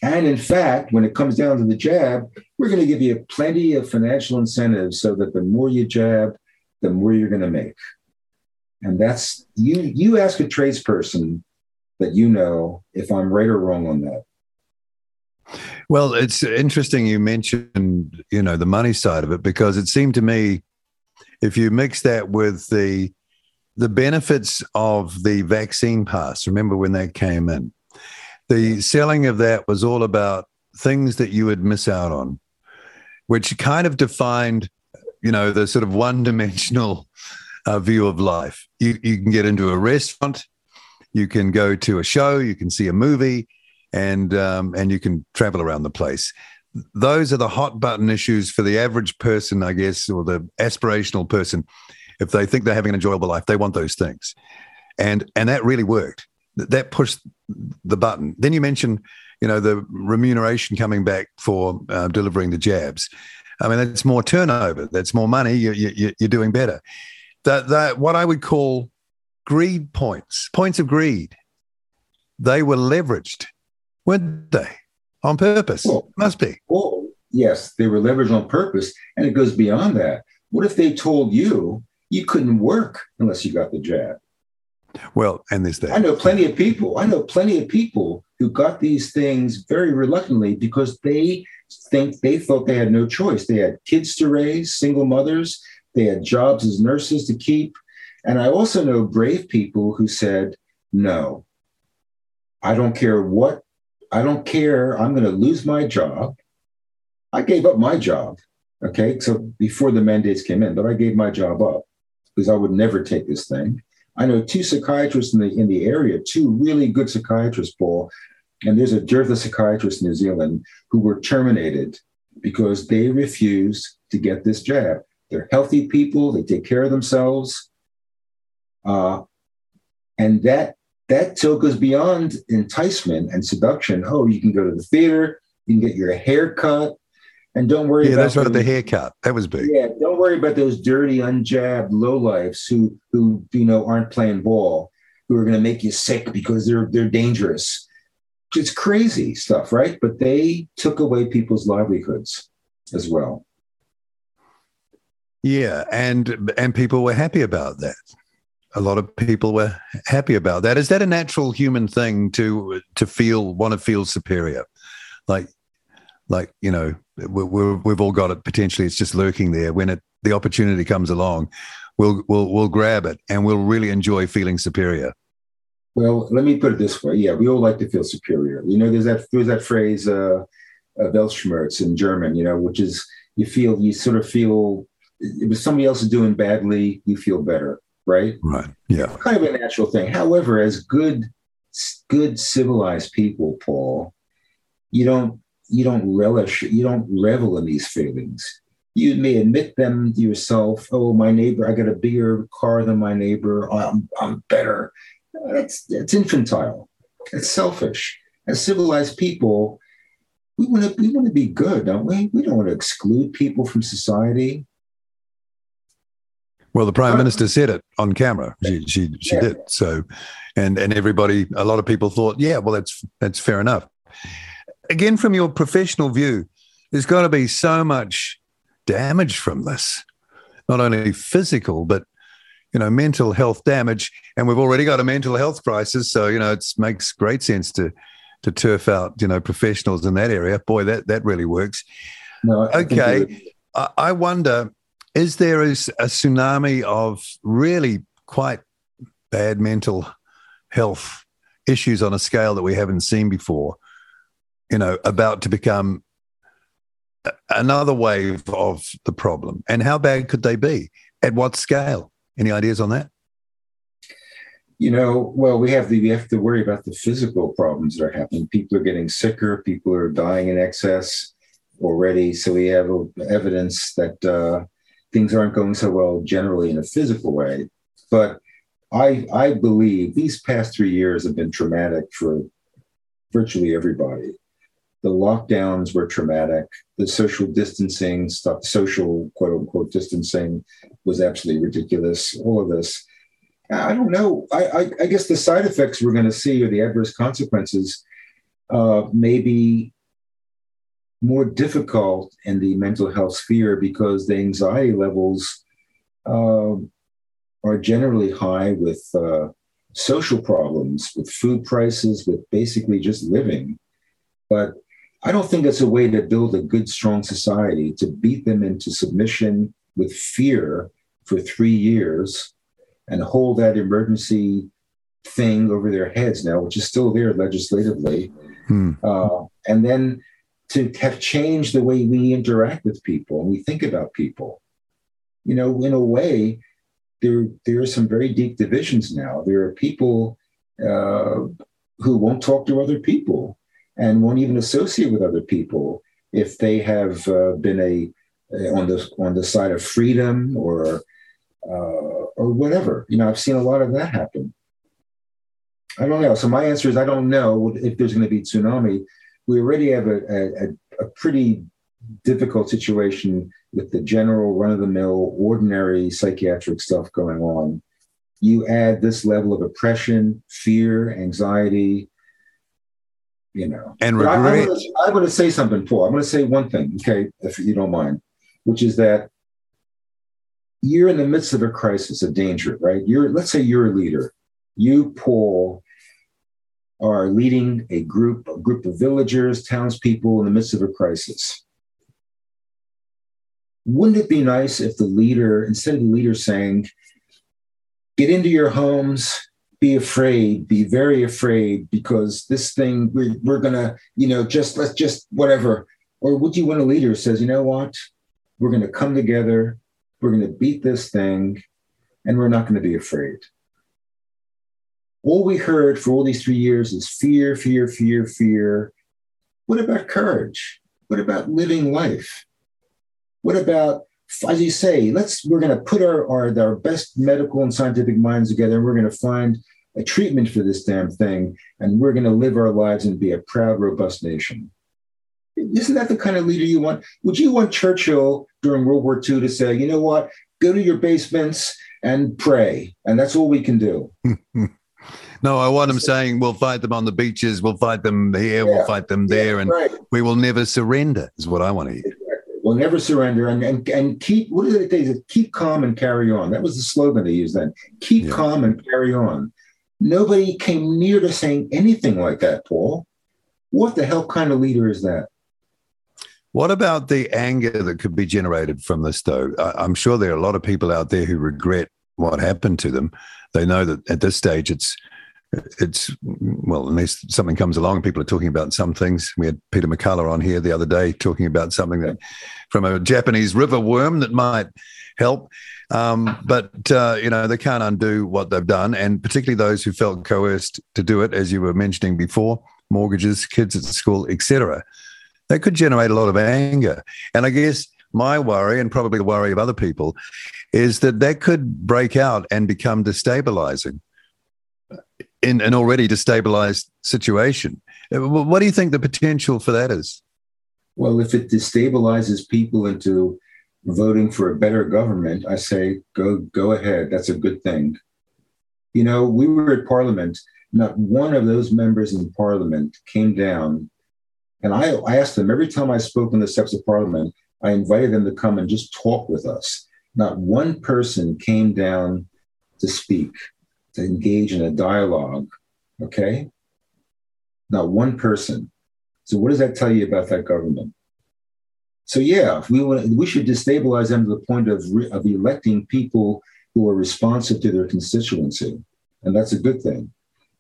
And in fact, when it comes down to the jab, we're going to give you plenty of financial incentives so that the more you jab, the more you're going to make. And that's you. You ask a tradesperson that you know if I'm right or wrong on that. Well, it's interesting you mentioned, you know, the money side of it because it seemed to me if you mix that with the the benefits of the vaccine pass, remember when that came in, the selling of that was all about things that you would miss out on, which kind of defined, you know, the sort of one dimensional uh, view of life. You, you can get into a restaurant, you can go to a show, you can see a movie, and um, and you can travel around the place. Those are the hot button issues for the average person, I guess, or the aspirational person. If they think they're having an enjoyable life, they want those things, and and that really worked. That pushed the button. Then you mentioned, you know, the remuneration coming back for uh, delivering the jabs. I mean, that's more turnover. That's more money. You, you, you're doing better. That that what I would call greed points, points of greed. They were leveraged weren't they? On purpose. Well, Must be. Well, yes, they were leveraged on purpose. And it goes beyond that. What if they told you you couldn't work unless you got the jab? Well, and there's that. I know plenty of people. I know plenty of people who got these things very reluctantly because they think they thought they had no choice. They had kids to raise, single mothers, they had jobs as nurses to keep. And I also know brave people who said, no, I don't care what I don't care. I'm going to lose my job. I gave up my job. Okay. So before the mandates came in, but I gave my job up because I would never take this thing. I know two psychiatrists in the in the area, two really good psychiatrists, Paul, and there's a dearth of psychiatrists in New Zealand who were terminated because they refused to get this jab. They're healthy people, they take care of themselves. Uh, and that that so goes beyond enticement and seduction. Oh, you can go to the theater, you can get your hair cut, and don't worry yeah, about that's right, the haircut. That was big. Yeah, don't worry about those dirty, unjabbed lowlifes who who you know aren't playing ball, who are going to make you sick because they're they're dangerous. It's crazy stuff, right? But they took away people's livelihoods as well. Yeah, and and people were happy about that a lot of people were happy about that. Is that a natural human thing to to feel want to feel superior, like like you know we we've all got it potentially. It's just lurking there. When it the opportunity comes along, we'll we'll we'll grab it and we'll really enjoy feeling superior. Well, let me put it this way. Yeah, we all like to feel superior. You know, there's that there's that phrase, uh, uh, Weltschmerz in German. You know, which is you feel you sort of feel if somebody else is doing badly, you feel better right? Right. Yeah. Kind of a natural thing. However, as good, good civilized people, Paul, you don't you don't relish, you don't revel in these feelings. You may admit them to yourself. Oh, my neighbor, I got a bigger car than my neighbor. Oh, I'm, I'm better. That's that's infantile. It's selfish. As civilized people, we want to we want to be good, don't we? We don't want to exclude people from society. Well, the prime minister said it on camera. She she she yeah. did. So, and and everybody, a lot of people thought, yeah, well, that's that's fair enough. Again, from your professional view, there's got to be so much damage from this, not only physical but you know mental health damage. And we've already got a mental health crisis, so you know it makes great sense to to turf out you know professionals in that area. Boy, that that really works. No, okay, I, I wonder is there is a tsunami of really quite bad mental health issues on a scale that we haven't seen before? You know, about to become another wave of the problem. And how bad could they be? At what scale? Any ideas on that? You know, well, we have the we have to worry about the physical problems that are happening. People are getting sicker. People are dying in excess already. So we have evidence that uh, things aren't going so well generally in a physical way. But I, I believe these past three years have been traumatic for virtually everybody. the lockdowns were traumatic. The social distancing stuff, social quote unquote distancing, was absolutely ridiculous. All of this. I don't know. I, I, I guess the side effects we're going to see or the adverse consequences uh, may be more difficult in the mental health sphere because the anxiety levels uh, are generally high with uh, social problems, with food prices, with basically just living. But I don't think it's a way to build a good, strong society to beat them into submission with fear for three years and hold that emergency thing over their heads now, which is still there legislatively. Hmm. Uh, and then to have changed the way we interact with people and we think about people. You know, in a way, there, there are some very deep divisions now. There are people uh, who won't talk to other people and won't even associate with other people if they have uh, been a, on the on the side of freedom or uh, or whatever. You know, I've seen a lot of that happen. I don't know. So my answer is I don't know if there's going to be tsunami. We already have a, a, a pretty difficult situation with the general run of the mill, ordinary psychiatric stuff going on. You add this level of oppression, fear, anxiety, you know. And regret. I, am going to say something, Paul. I'm going to say one thing, okay, if you don't mind, which is that you're in the midst of a crisis, a danger, right? You're, let's say you're a leader. You, Paul, are leading a group, a group of villagers, townspeople in the midst of a crisis. Wouldn't it be nice if the leader, instead of the leader saying, get into your homes, be afraid, be very afraid, because this thing, we're, we're gonna, you know, just let's just whatever. Or would you want a leader who says, you know what? We're gonna come together, we're gonna beat this thing, and we're not gonna be afraid all we heard for all these three years is fear, fear, fear, fear. What about courage? What about living life? What about, as you say, let's we're going to put our, our our best medical and scientific minds together, and we're going to find a treatment for this damn thing, and we're going to live our lives and be a proud, robust nation. Isn't that the kind of leader you want? Would you want Churchill during World War II to say, you know what, go to your basements and pray, and that's all we can do? No, I want them saying we'll fight them on the beaches, we'll fight them here, yeah, we'll fight them there, yeah, and right. we will never surrender. Is what I want to hear. We'll never surrender, and and, and keep what did they say? Keep calm and carry on. That was the slogan they used then. Keep yeah. calm and carry on. Nobody came near to saying anything like that, Paul. What the hell kind of leader is that? What about the anger that could be generated from this, though? I'm sure there are a lot of people out there who regret what happened to them. They know that at this stage it's it's well, unless something comes along, people are talking about some things. We had Peter McCullough on here the other day talking about something that from a Japanese river worm that might help. Um, but uh, you know they can't undo what they've done, and particularly those who felt coerced to do it, as you were mentioning before, mortgages, kids at school, etc. That could generate a lot of anger, and I guess my worry, and probably the worry of other people, is that that could break out and become destabilizing in an already destabilized situation. Uh, what do you think the potential for that is? Well, if it destabilizes people into voting for a better government, I say go go ahead. That's a good thing. You know, we were at Parliament. Not one of those members in Parliament came down, and I, I asked them every time I spoke on the steps of Parliament. I invited them to come and just talk with us. Not one person came down to speak to engage in a dialogue, okay? Not one person. So what does that tell you about that government? So yeah, we want we should destabilize them to the point of of electing people who are responsive to their constituency, and that's a good thing.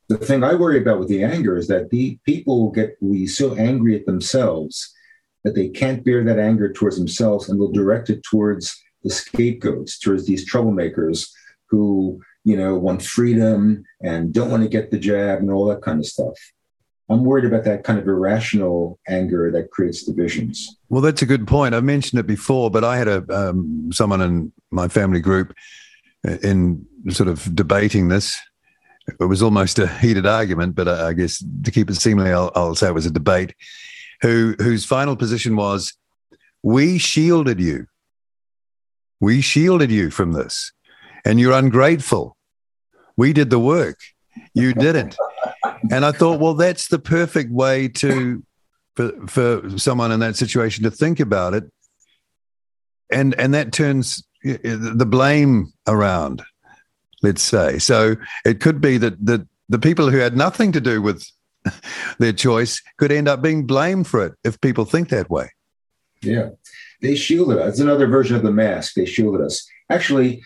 The thing I worry about with the anger is that the people get be so angry at themselves that they can't bear that anger towards themselves, and they'll direct it towards the scapegoats, towards these troublemakers who you know, want freedom and don't want to get the jab and all that kind of stuff. I'm worried about that kind of irrational anger that creates divisions. Well, that's a good point. I mentioned it before, but I had a um, someone in my family group in sort of debating this. It was almost a heated argument, but I guess to keep it seemly, I'll, I'll say it was a debate. who whose final position was, "We shielded you. We shielded you from this, and you're ungrateful. We did the work. You didn't." And I thought, well, that's the perfect way to for for someone in that situation to think about it, and and that turns eh, eh, the blame around. Let's say so. It could be that that the people who had nothing to do with their choice could end up being blamed for it if people think that way. Yeah, they shielded us. It's another version of the mask. They shielded us. Actually,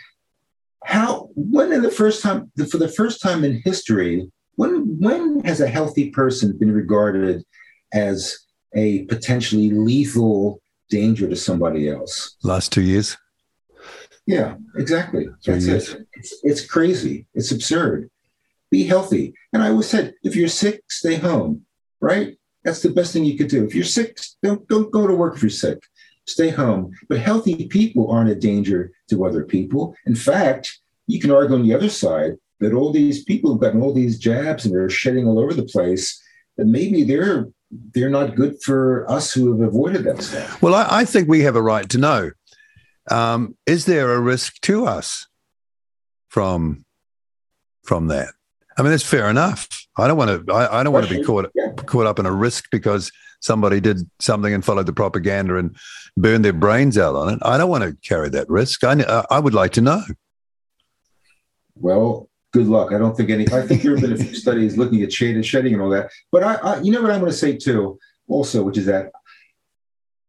how when in the first time for the first time in history, when when has a healthy person been regarded as a potentially lethal danger to somebody else? Last two years. Yeah, exactly. That's it. It's, it's crazy. It's absurd be healthy. And I always said, if you're sick, stay home, right? That's the best thing you could do. If you're sick, don't, don't go to work if you're sick. Stay home. But healthy people aren't a danger to other people. In fact, you can argue on the other side that all these people have gotten all these jabs and they're shedding all over the place, that maybe they're they're not good for us who have avoided that stuff. Well, I, I think we have a right to know. Um, is there a risk to us from from that? I mean, that's fair enough. I don't want to. I, I don't want to be caught yeah. caught up in a risk because somebody did something and followed the propaganda and burned their brains out on it. I don't want to carry that risk. I I would like to know. Well, good luck. I don't think any. I think there have been a few studies looking at shade and shedding and all that. But I, I you know what I'm going to say too, also, which is that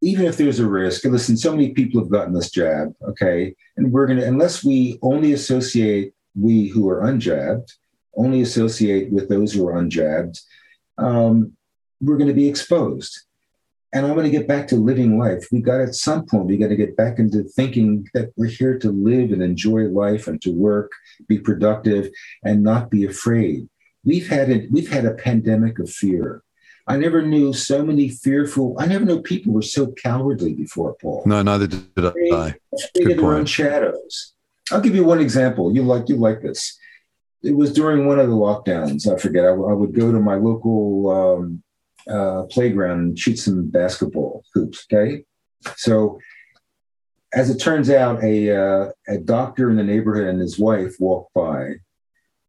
even if there's a risk, and listen, so many people have gotten this jab, okay, and we're going to unless we only associate we who are unjabbed only associate with those who are unjabbed, um, we're going to be exposed. And I'm going to get back to living life. We got at some point, we got to get back into thinking that we're here to live and enjoy life and to work, be productive, and not be afraid. We've had a, we've had a pandemic of fear. I never knew so many fearful. I never knew people were so cowardly before, Paul. No, neither did I. They, their own shadows. I'll give you one example. You like you like this it was during one of the lockdowns. I forget. I, I would go to my local um, uh, playground and shoot some basketball hoops. Okay, so as it turns out, a uh, a doctor in the neighborhood and his wife walked by,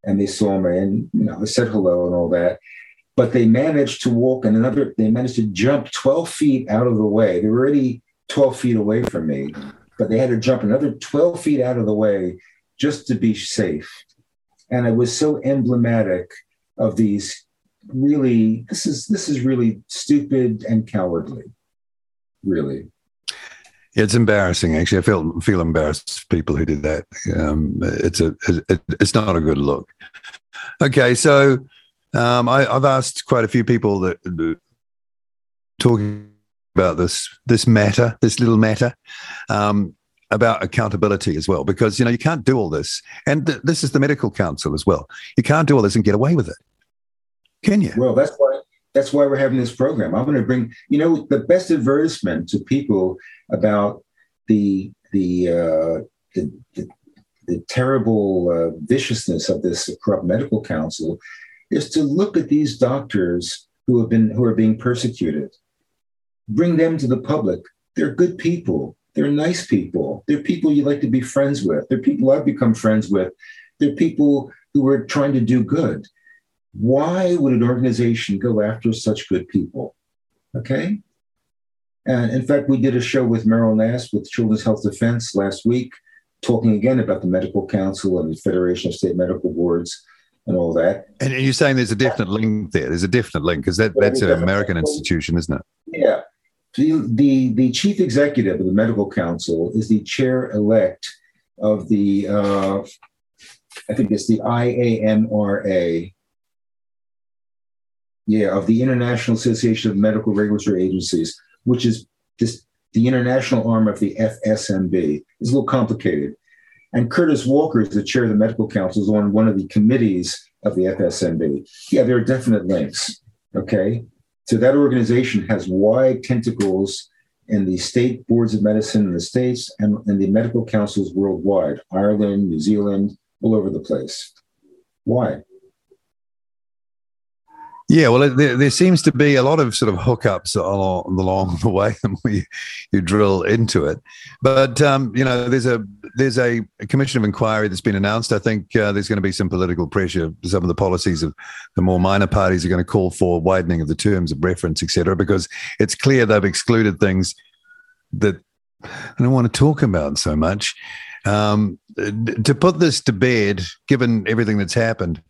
and they saw me, and you know, I said hello and all that. But they managed to walk and another. They managed to jump twelve feet out of the way. They were already twelve feet away from me, but they had to jump another twelve feet out of the way just to be safe and it was so emblematic of these really this is this is really stupid and cowardly really. It's embarrassing actually. I feel feel embarrassed for people who did that. Um, it's a it, it's not a good look. Okay so um, I, have asked quite a few people that talking about this this matter this little matter um, about accountability as well, because you know you can't do all this, and th- this is the medical council as well. You can't do all this and get away with it, Well, that's why that's why we're having this program. I'm going to bring you know the best advertisement to people about the the uh, the, the, the terrible uh, viciousness of this corrupt medical council is to look at these doctors who have been who are being persecuted, bring them to the public. They're good people they're nice people. They're people you like to be friends with. They're people I've become friends with. They're people who are trying to do good. Why would an organization go after such good people? Okay. And in fact, we did a show with Meryl Nass with Children's Health Defense last week, talking again about the Medical Council and the Federation of State Medical Boards and all that. And you're saying there's a definite link there. There's a definite link because that, that's an American institution, isn't it? Yeah. The, the, the chief executive of the medical council is the chair elect of the, uh, I think it's the IAMRA. Yeah, of the International Association of Medical Regulatory Agencies, which is this, the international arm of the FSMB. It's a little complicated. And Curtis Walker is the chair of the medical council, is on one of the committees of the FSMB. Yeah, there are definite links. Okay. So that organization has wide tentacles in the state boards of medicine in the states and, and the medical councils worldwide, Ireland, New Zealand, all over the place. Why? Yeah, well, there, there, seems to be a lot of sort of hookups along, along the way when you drill into it. But um, you know, there's a there's a, commission of inquiry that's been announced. I think uh, there's going to be some political pressure. Some of the policies of the more minor parties are going to call for widening of the terms of reference, etc. Because it's clear they've excluded things that I don't want to talk about so much. Um, to put this to bed, given everything that's happened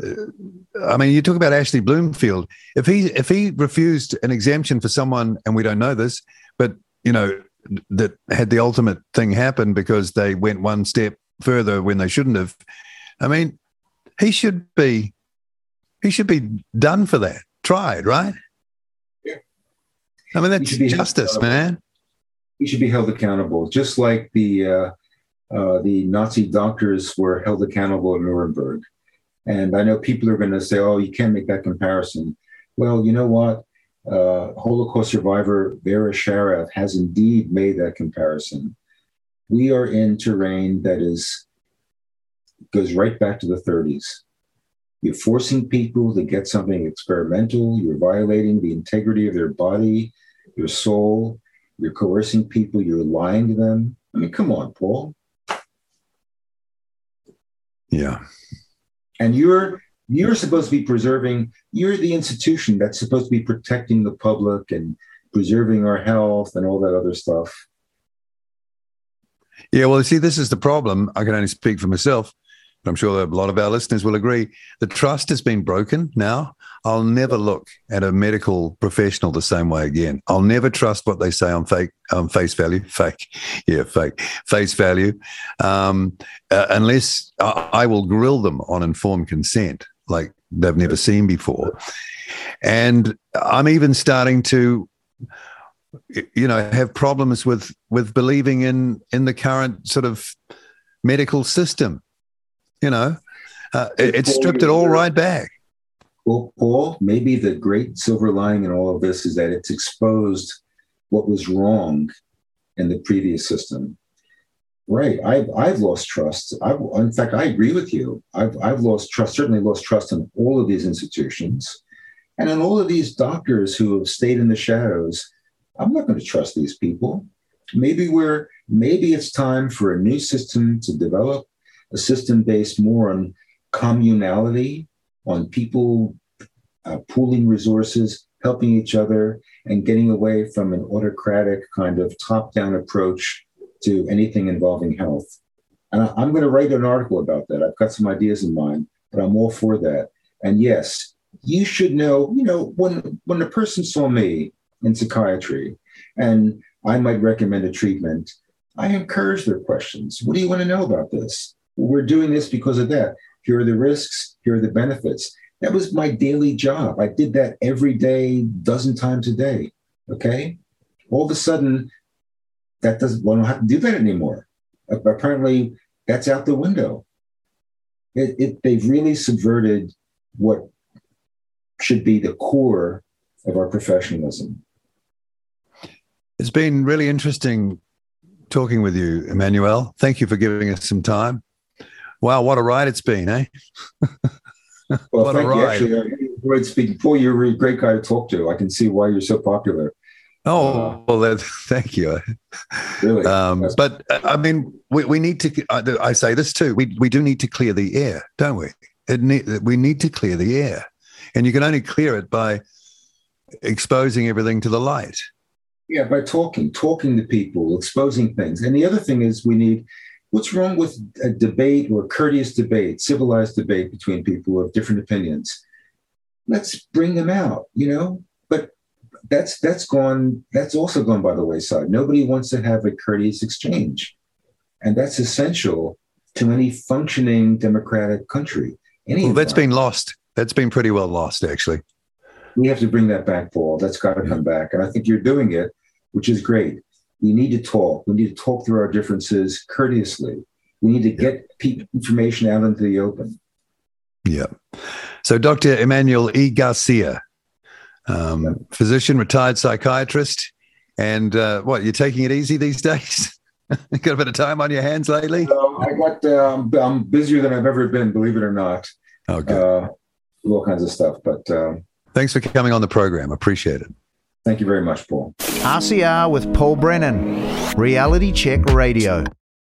I mean, you talk about Ashley Bloomfield. If he if he refused an exemption for someone, and we don't know this, but you know that had the ultimate thing happen because they went one step further when they shouldn't have. I mean, he should be he should be done for that. Tried, right? Yeah. I mean, that's justice, man. He should be held accountable, just like the uh, uh, the Nazi doctors were held accountable in Nuremberg. And I know people are going to say, oh, you can't make that comparison. Well, you know what? Uh, Holocaust survivor Vera Sharav has indeed made that comparison. We are in terrain that is goes right back to the 30s. You're forcing people to get something experimental. You're violating the integrity of their body, your soul. You're coercing people. You're lying to them. I mean, come on, Paul. Yeah and you're you're supposed to be preserving you're the institution that's supposed to be protecting the public and preserving our health and all that other stuff. Yeah well see this is the problem. I can only speak for myself i'm sure a lot of our listeners will agree the trust has been broken now. I'll never look at a medical professional the same way again. I'll never trust what they say on fake on face value fake yeah fake face value um, uh, unless I, I will grill them on informed consent like they've never seen before. And i'm even starting to you know have problems with with believing in in the current sort of medical system you know uh, it, it stripped it all right back. Well paul maybe the great silver lining in all of this is that it's exposed what was wrong in the previous system. Right i've, I've lost trust. I've, in fact i agree with you. I've, I've lost trust certainly lost trust in all of these institutions and in all of these doctors who have stayed in the shadows. I'm not going to trust these people. Maybe we're maybe it's time for a new system to develop a system based more on communality, on people uh, pooling resources, helping each other, and getting away from an autocratic kind of top down approach to anything involving health. And I, I'm going to write an article about that. I've got some ideas in mind, but I'm all for that. And yes, you should know, you know, when when a person saw me in psychiatry and I might recommend a treatment, I encourage their questions. What do you want to know about this? We're doing this because of that. Here are the risks, here are the benefits. That was my daily job. I did that every day, dozen times a day. Okay. All of a sudden, that doesn't, I don't have to do that anymore. Apparently, that's out the window. It, it, they've really subverted what should be the core of our professionalism. It's been really interesting talking with you, Emanuel. Thank you for giving us some time. Wow, what a ride it's been, eh? well, what thank a ride. you. Actually, I enjoyed speaking. Paul, you're a great guy to talk to. I can see why you're so popular. Oh, uh, well, that, thank you. Really? Um, but I mean, we, we need to, I say this too, we, we do need to clear the air, don't we? It need, we need to clear the air. And you can only clear it by exposing everything to the light. Yeah, by talking, talking to people, exposing things. And the other thing is we need, What's wrong with a debate or a courteous debate, civilized debate between people who have different opinions? Let's bring them out, you know? But that's that's gone, that's also gone by the wayside. Nobody wants to have a courteous exchange. And that's essential to any functioning democratic country. Any well, that's been lost. That's been pretty well lost, actually. We have to bring that back, Paul. That's got to come back. And I think you're doing it, which is great we need to talk. We need to talk through our differences courteously. We need to get people information out into the open. Yeah. So, Dr. Emanuel E. Garcia, um, yeah. physician, retired psychiatrist, and uh, what, you're taking it easy these days? got a bit of time on your hands lately? I got, um, I'm busier than I've ever been, believe it or not. Okay. Uh, all kinds of stuff. But um, Thanks for coming on the program. Appreciate it. Thank you very much, Paul. RCR with Paul Brennan, Reality Check Radio.